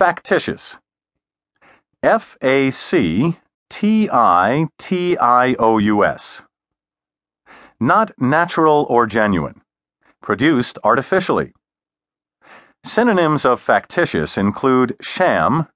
Factitious. F A C T I T I O U S. Not natural or genuine. Produced artificially. Synonyms of factitious include sham,